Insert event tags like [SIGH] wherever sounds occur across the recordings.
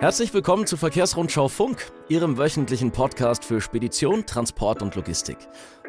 Herzlich willkommen zu Verkehrsrundschau Funk, Ihrem wöchentlichen Podcast für Spedition, Transport und Logistik.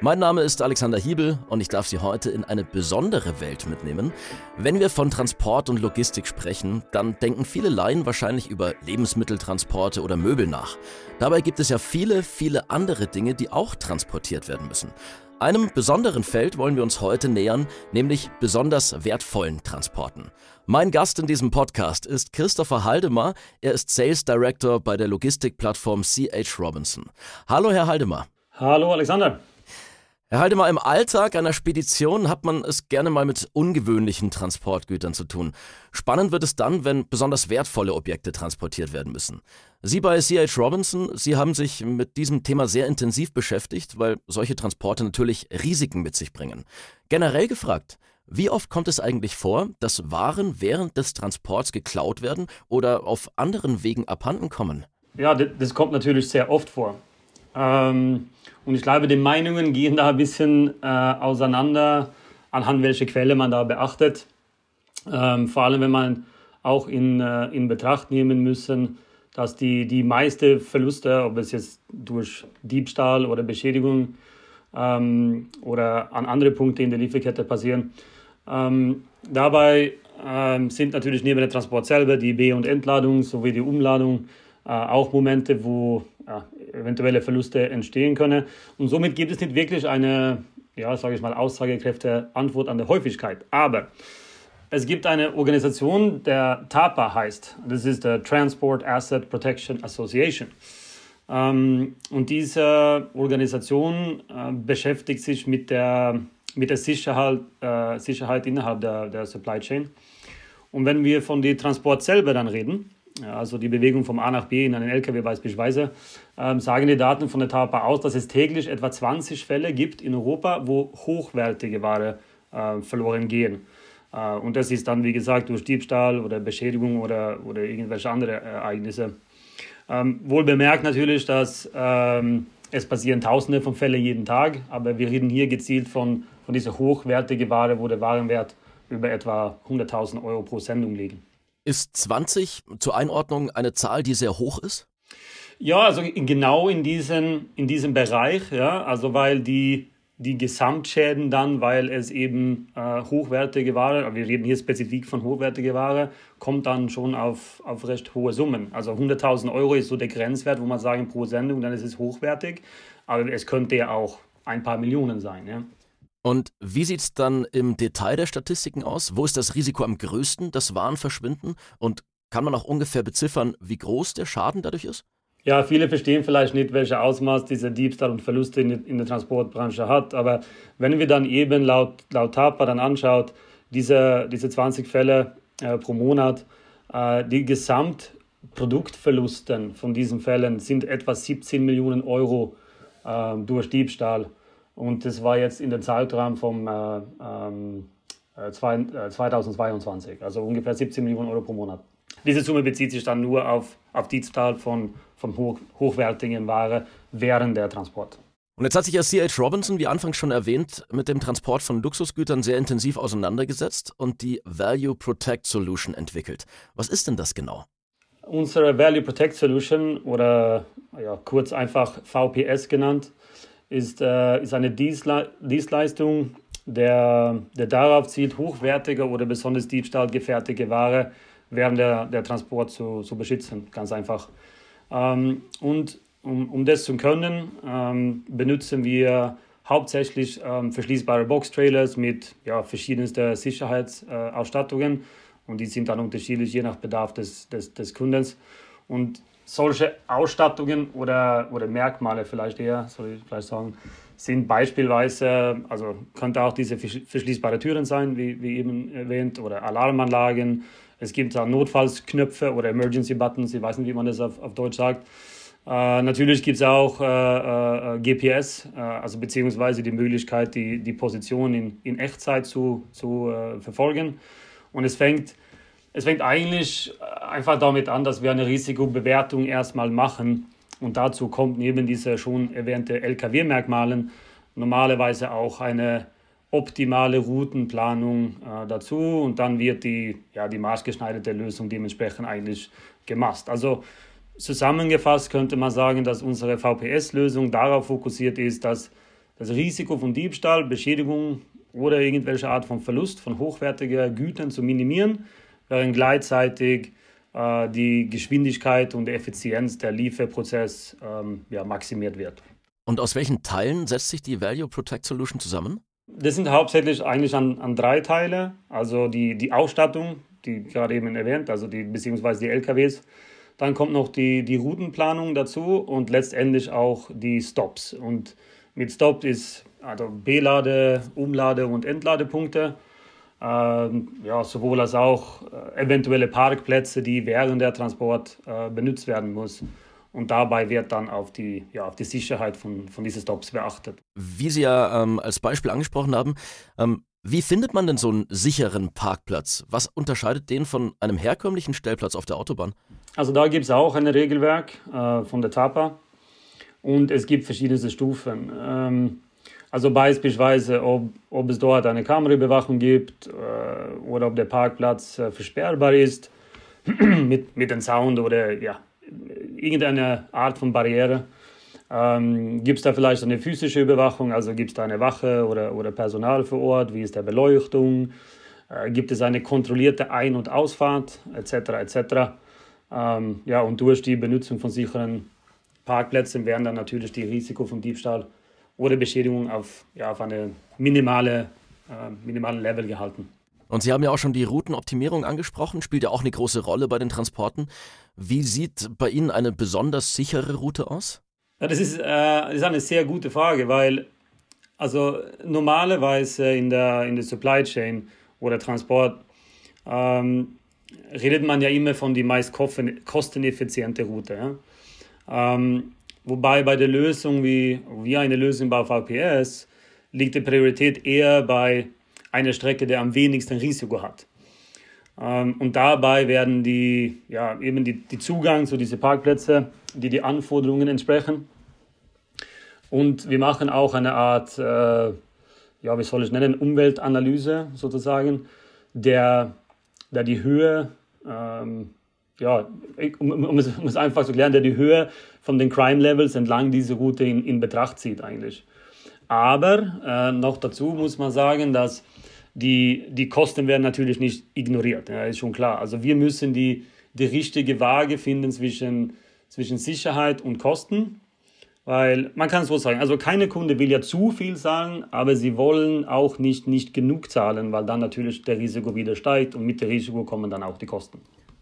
Mein Name ist Alexander Hiebel und ich darf Sie heute in eine besondere Welt mitnehmen. Wenn wir von Transport und Logistik sprechen, dann denken viele Laien wahrscheinlich über Lebensmitteltransporte oder Möbel nach. Dabei gibt es ja viele, viele andere Dinge, die auch transportiert werden müssen. Einem besonderen Feld wollen wir uns heute nähern, nämlich besonders wertvollen Transporten. Mein Gast in diesem Podcast ist Christopher Haldemar. Er ist Sales Director bei der Logistikplattform CH Robinson. Hallo, Herr Haldemar. Hallo, Alexander. Herr Haldemar, im Alltag einer Spedition hat man es gerne mal mit ungewöhnlichen Transportgütern zu tun. Spannend wird es dann, wenn besonders wertvolle Objekte transportiert werden müssen. Sie bei CH Robinson, Sie haben sich mit diesem Thema sehr intensiv beschäftigt, weil solche Transporte natürlich Risiken mit sich bringen. Generell gefragt, wie oft kommt es eigentlich vor, dass Waren während des Transports geklaut werden oder auf anderen Wegen abhanden kommen? Ja, das kommt natürlich sehr oft vor. Ähm, und ich glaube, die Meinungen gehen da ein bisschen äh, auseinander, anhand welcher Quelle man da beachtet. Ähm, vor allem, wenn man auch in, äh, in Betracht nehmen müssen, dass die, die meiste Verluste, ob es jetzt durch Diebstahl oder Beschädigung ähm, oder an andere Punkte in der Lieferkette passieren, ähm, dabei ähm, sind natürlich neben der Transport selber die B- und Entladung sowie die Umladung äh, auch Momente, wo ja, eventuelle Verluste entstehen können. Und somit gibt es nicht wirklich eine, ja, sage ich mal, aussagekräftige Antwort an der Häufigkeit. Aber es gibt eine Organisation, der TAPA heißt. Das ist der Transport Asset Protection Association. Ähm, und diese Organisation äh, beschäftigt sich mit der mit der Sicherheit, äh, Sicherheit innerhalb der, der Supply Chain. Und wenn wir von dem Transport selber dann reden, also die Bewegung vom A nach B in einen LKW beispielsweise, ähm, sagen die Daten von der TAPA aus, dass es täglich etwa 20 Fälle gibt in Europa, wo hochwertige Ware äh, verloren gehen. Äh, und das ist dann, wie gesagt, durch Diebstahl oder Beschädigung oder, oder irgendwelche andere Ereignisse. Ähm, wohl bemerkt natürlich, dass ähm, es passieren Tausende von Fällen jeden Tag, aber wir reden hier gezielt von von dieser hochwertigen Ware, wo der Warenwert über etwa 100.000 Euro pro Sendung liegt. Ist 20 zur Einordnung eine Zahl, die sehr hoch ist? Ja, also genau in diesem, in diesem Bereich, ja, also weil die, die Gesamtschäden dann, weil es eben äh, hochwertige Ware, wir reden hier spezifisch von hochwertiger Ware, kommt dann schon auf, auf recht hohe Summen. Also 100.000 Euro ist so der Grenzwert, wo man sagen pro Sendung, dann ist es hochwertig, aber es könnte ja auch ein paar Millionen sein. Ja. Und wie sieht es dann im Detail der Statistiken aus? Wo ist das Risiko am größten, dass Waren verschwinden? Und kann man auch ungefähr beziffern, wie groß der Schaden dadurch ist? Ja, viele verstehen vielleicht nicht, welche Ausmaß dieser Diebstahl und Verluste in, der Transportbranche hat. Aber wenn wir dann eben laut, laut TAPA dann anschaut, diese, diese 20 Fälle äh, pro Monat, äh, die Gesamtproduktverlusten von diesen Fällen sind etwa 17 Millionen Euro äh, durch Diebstahl und das war jetzt in den Zeitraum vom äh, ähm, äh, 2022, äh, also ungefähr 17 Millionen Euro pro Monat. Diese Summe bezieht sich dann nur auf, auf die Zahl von, von hoch, hochwertigen Ware während der Transport. Und jetzt hat sich ja C.H. Robinson, wie anfangs schon erwähnt, mit dem Transport von Luxusgütern sehr intensiv auseinandergesetzt und die Value Protect Solution entwickelt. Was ist denn das genau? Unsere Value Protect Solution oder ja, kurz einfach VPS genannt, ist, äh, ist eine Dienstle Dienstleistung, der, der darauf zielt, hochwertige oder besonders diebstahlgefertigte Ware während der, der Transport zu, zu beschützen. Ganz einfach. Ähm, und um, um das zu können, ähm, benutzen wir hauptsächlich ähm, verschließbare Box-Trailers mit ja, verschiedensten Sicherheitsausstattungen. und die sind dann unterschiedlich, je nach Bedarf des, des, des Kundens. Und solche Ausstattungen oder, oder Merkmale vielleicht eher, soll ich vielleicht sagen, sind beispielsweise, also könnte auch diese verschließbare Türen sein, wie, wie eben erwähnt, oder Alarmanlagen. Es gibt auch Notfallsknöpfe oder Emergency Buttons, ich weiß nicht, wie man das auf, auf Deutsch sagt. Äh, natürlich gibt es auch äh, äh, GPS, äh, also beziehungsweise die Möglichkeit, die, die Position in, in Echtzeit zu, zu äh, verfolgen. Und es fängt es fängt eigentlich einfach damit an, dass wir eine Risikobewertung erstmal machen. Und dazu kommt neben diese schon erwähnte LKW-Merkmalen normalerweise auch eine, optimale Routenplanung äh, dazu und dann wird die, ja, die maßgeschneiderte Lösung dementsprechend eigentlich gemacht. Also zusammengefasst könnte man sagen, dass unsere VPS-Lösung darauf fokussiert ist, dass das Risiko von Diebstahl, Beschädigung oder irgendwelche Art von Verlust von hochwertigen Gütern zu minimieren, während gleichzeitig äh, die Geschwindigkeit und Effizienz der Lieferprozess ähm, ja, maximiert wird. Und aus welchen Teilen setzt sich die Value Protect Solution zusammen? Das sind hauptsächlich eigentlich an, an drei Teile. Also die, die Ausstattung, die gerade eben erwähnt, also die beziehungsweise die LKWs. Dann kommt noch die, die Routenplanung dazu und letztendlich auch die Stops. Und mit Stop ist also B-Lade, Umlade und Entladepunkte. Ähm, ja, sowohl als auch äh, eventuelle Parkplätze, die während der Transport äh, benutzt werden muss. Und dabei wird dann auf die, ja, auf die Sicherheit von, von diesen Stops beachtet. Wie Sie ja ähm, als Beispiel angesprochen haben, ähm, wie findet man denn so einen sicheren Parkplatz? Was unterscheidet den von einem herkömmlichen Stellplatz auf der Autobahn? Also da gibt es auch ein Regelwerk äh, von der TAPA und es gibt verschiedene Stufen. Ähm, also beispielsweise, ob, ob es dort eine Kameraüberwachung gibt äh, oder ob der Parkplatz äh, versperrbar ist [CLEARS THROAT] mit, mit dem Sound oder ja, irgendeine Art von Barriere. Ähm, gibt es da vielleicht eine physische Überwachung, also gibt es da eine Wache oder, oder Personal vor Ort, wie ist der Beleuchtung, äh, gibt es eine kontrollierte Ein- und Ausfahrt etc. etc. Ähm, ja, und durch die Benutzung von sicheren Parkplätzen werden dann natürlich die Risiko von Diebstahl oder Beschädigung auf, ja, auf eine minimale, äh, minimalen Level gehalten. Und Sie haben ja auch schon die Routenoptimierung angesprochen, spielt ja auch eine große Rolle bei den Transporten. Wie sieht bei Ihnen eine besonders sichere Route aus? Ja, das ist, äh, ist eine sehr gute Frage, weil also normalerweise in der, in der Supply Chain oder Transport ähm, redet man ja immer von die meist kosteneffiziente Route. Ja? Ähm, wobei bei der Lösung wie, wie eine Lösung bei VPS liegt die Priorität eher bei einer Strecke, der am wenigsten Risiko hat. Ähm, und dabei werden die, ja, eben die, die Zugang zu diesen Parkplätzen, die die Anforderungen entsprechen. Und wir machen auch eine Art, äh, ja, wie soll ich nennen, Umweltanalyse sozusagen, der, der die Höhe, ähm, ja, um, um, es, um, es, einfach zu klären, der die Höhe von den Crime Levels entlang dieser Route in, in Betracht zieht eigentlich. Aber äh, noch dazu muss man sagen, dass die, die Kosten werden natürlich nicht ignoriert, ja, ist schon klar. Also wir müssen die, die richtige Waage finden zwischen, zwischen Sicherheit und Kosten. Weil man kann es so sagen, also keine Kunde will ja zu viel zahlen, aber sie wollen auch nicht, nicht genug zahlen, weil dann natürlich der Risiko wieder steigt und mit dem Risiko kommen dann auch die Kosten.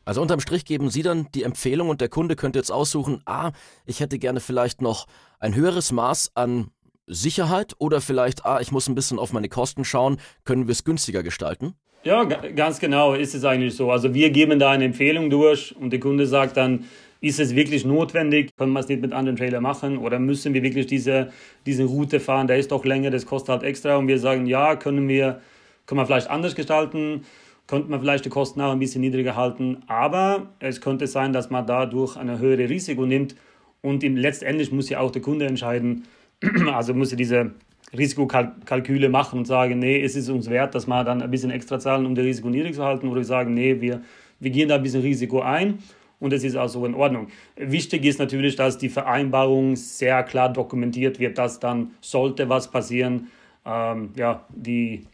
Also unterm Strich geben Sie dann die Empfehlung und der Kunde könnte jetzt aussuchen, ah, ich hätte gerne vielleicht noch ein höheres Maß an Sicherheit oder vielleicht, ah, ich muss ein bisschen auf meine Kosten schauen, können wir es günstiger gestalten? Ja, ganz genau ist es eigentlich so. Also wir geben da eine Empfehlung durch und der Kunde sagt dann, ist es wirklich notwendig? Können wir es nicht mit anderen Trailer machen? Oder müssen wir wirklich diese, diese Route fahren? Der ist doch länger, das kostet halt extra. Und wir sagen, ja, können wir, können wir vielleicht anders gestalten? Könnte man vielleicht die Kosten auch ein bisschen niedriger halten? Aber es könnte sein, dass man dadurch ein höheres Risiko nimmt. Und letztendlich muss ja auch der Kunde entscheiden, [CLEARS THROAT] Also muss ich diese Risikokalküle machen und sagen, nee, es ist uns wert, dass wir dann ein bisschen extra zahlen, um das Risiko niedrig zu halten. Oder wir sagen, nee, wir, wir gehen da ein bisschen Risiko ein und es ist auch so in Ordnung. Wichtig ist natürlich, dass die Vereinbarung sehr klar dokumentiert wird, dass dann, sollte was passieren, ähm, ja, die,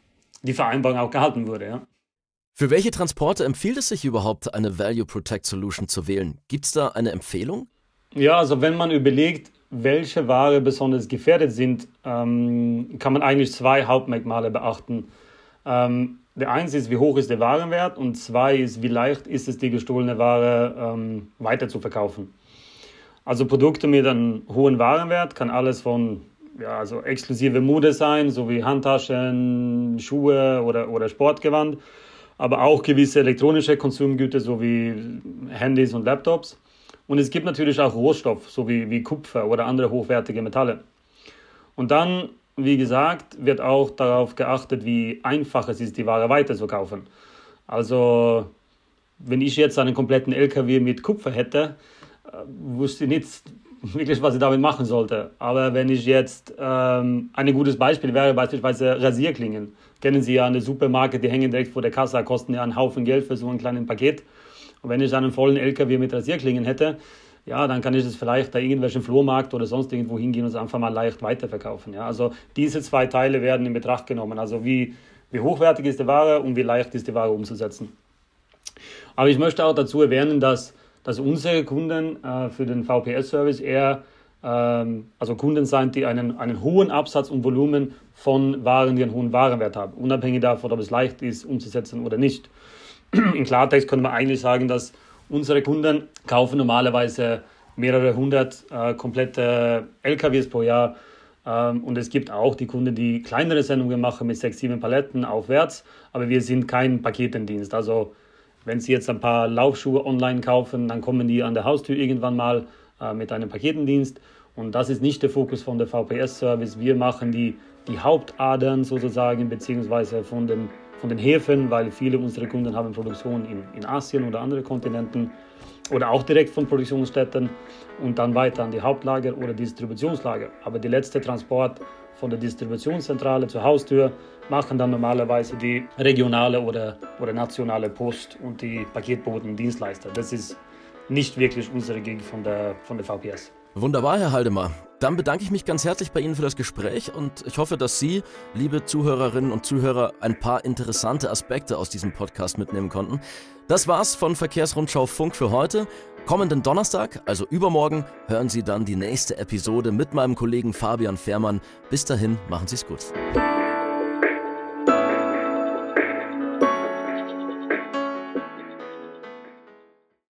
die Vereinbarung auch gehalten wurde. Ja. Für welche Transporte empfiehlt es sich überhaupt, eine Value Protect Solution zu wählen? Gibt es da eine Empfehlung? Ja, also wenn man überlegt, welche Ware besonders gefährdet sind, ähm, kann man eigentlich zwei Hauptmerkmale beachten. Ähm, der eins ist, wie hoch ist der Warenwert und zwei ist, wie leicht ist es, die gestohlene Ware ähm, weiter zu verkaufen. Also Produkte mit einem hohen Warenwert kann alles von ja, also exklusive Mode sein, so wie Handtaschen, Schuhe oder, oder Sportgewand, aber auch gewisse elektronische Konsumgüter, so wie Handys und Laptops. Und es gibt natürlich auch Rohstoff, so wie, wie Kupfer oder andere hochwertige Metalle. Und dann, wie gesagt, wird auch darauf geachtet, wie einfach es ist, die Ware weiterzukaufen. Also, wenn ich jetzt einen kompletten LKW mit Kupfer hätte, äh, wusste ich nicht, [LAUGHS] wirklich, was ich damit machen sollte. Aber wenn ich jetzt, ähm, ein gutes Beispiel wäre beispielsweise Rasierklingen. Kennen Sie ja eine Supermarkt, die hängen direkt vor der Kasse, kosten ja einen Haufen Geld für so ein kleines Paket. Und wenn ich einen vollen LKW mit Rasierklingen hätte, ja, dann kann ich es vielleicht da irgendwelchen Flohmarkt oder sonst irgendwo hingehen und es einfach mal leicht weiterverkaufen. Ja, also diese zwei Teile werden in Betracht genommen. Also wie, wie hochwertig ist die Ware und wie leicht ist die Ware umzusetzen. Aber ich möchte auch dazu erwähnen, dass, dass unsere Kunden äh, für den VPS-Service eher ähm, also Kunden sind, die einen, einen hohen Absatz und Volumen von Waren, die einen hohen Warenwert haben, unabhängig davon, ob es leicht ist umzusetzen oder nicht. [CLEARS THROAT] In Klartext können wir eigentlich sagen, dass unsere Kunden kaufen normalerweise mehrere hundert äh, komplette LKWs pro Jahr. Ähm, und es gibt auch die Kunden, die kleinere Sendungen machen mit sechs, sieben Paletten aufwärts. Aber wir sind kein Paketendienst. Also wenn Sie jetzt ein paar Laufschuhe online kaufen, dann kommen die an der Haustür irgendwann mal äh, mit einem Paketendienst. Und das ist nicht der Fokus von der VPS-Service. Wir machen die, die Hauptadern sozusagen, beziehungsweise von den, von den Häfen, weil viele unserer Kunden haben Produktion in, in Asien oder anderen Kontinenten oder auch direkt von Produktionsstätten und dann weiter an die Hauptlager oder Distributionslager. Aber die letzte Transport von der Distributionszentrale zur Haustür machen dann normalerweise die regionale oder, oder nationale Post und die Paketbotendienstleister. Das ist nicht wirklich unsere Gegend von der, von der VPS. Wunderbar, Herr Haldemar. Dann bedanke ich mich ganz herzlich bei Ihnen für das Gespräch und ich hoffe, dass Sie, liebe Zuhörerinnen und Zuhörer, ein paar interessante Aspekte aus diesem Podcast mitnehmen konnten. Das war's von Verkehrsrundschau Funk für heute. Kommenden Donnerstag, also übermorgen, hören Sie dann die nächste Episode mit meinem Kollegen Fabian Fehrmann. Bis dahin, machen Sie es gut.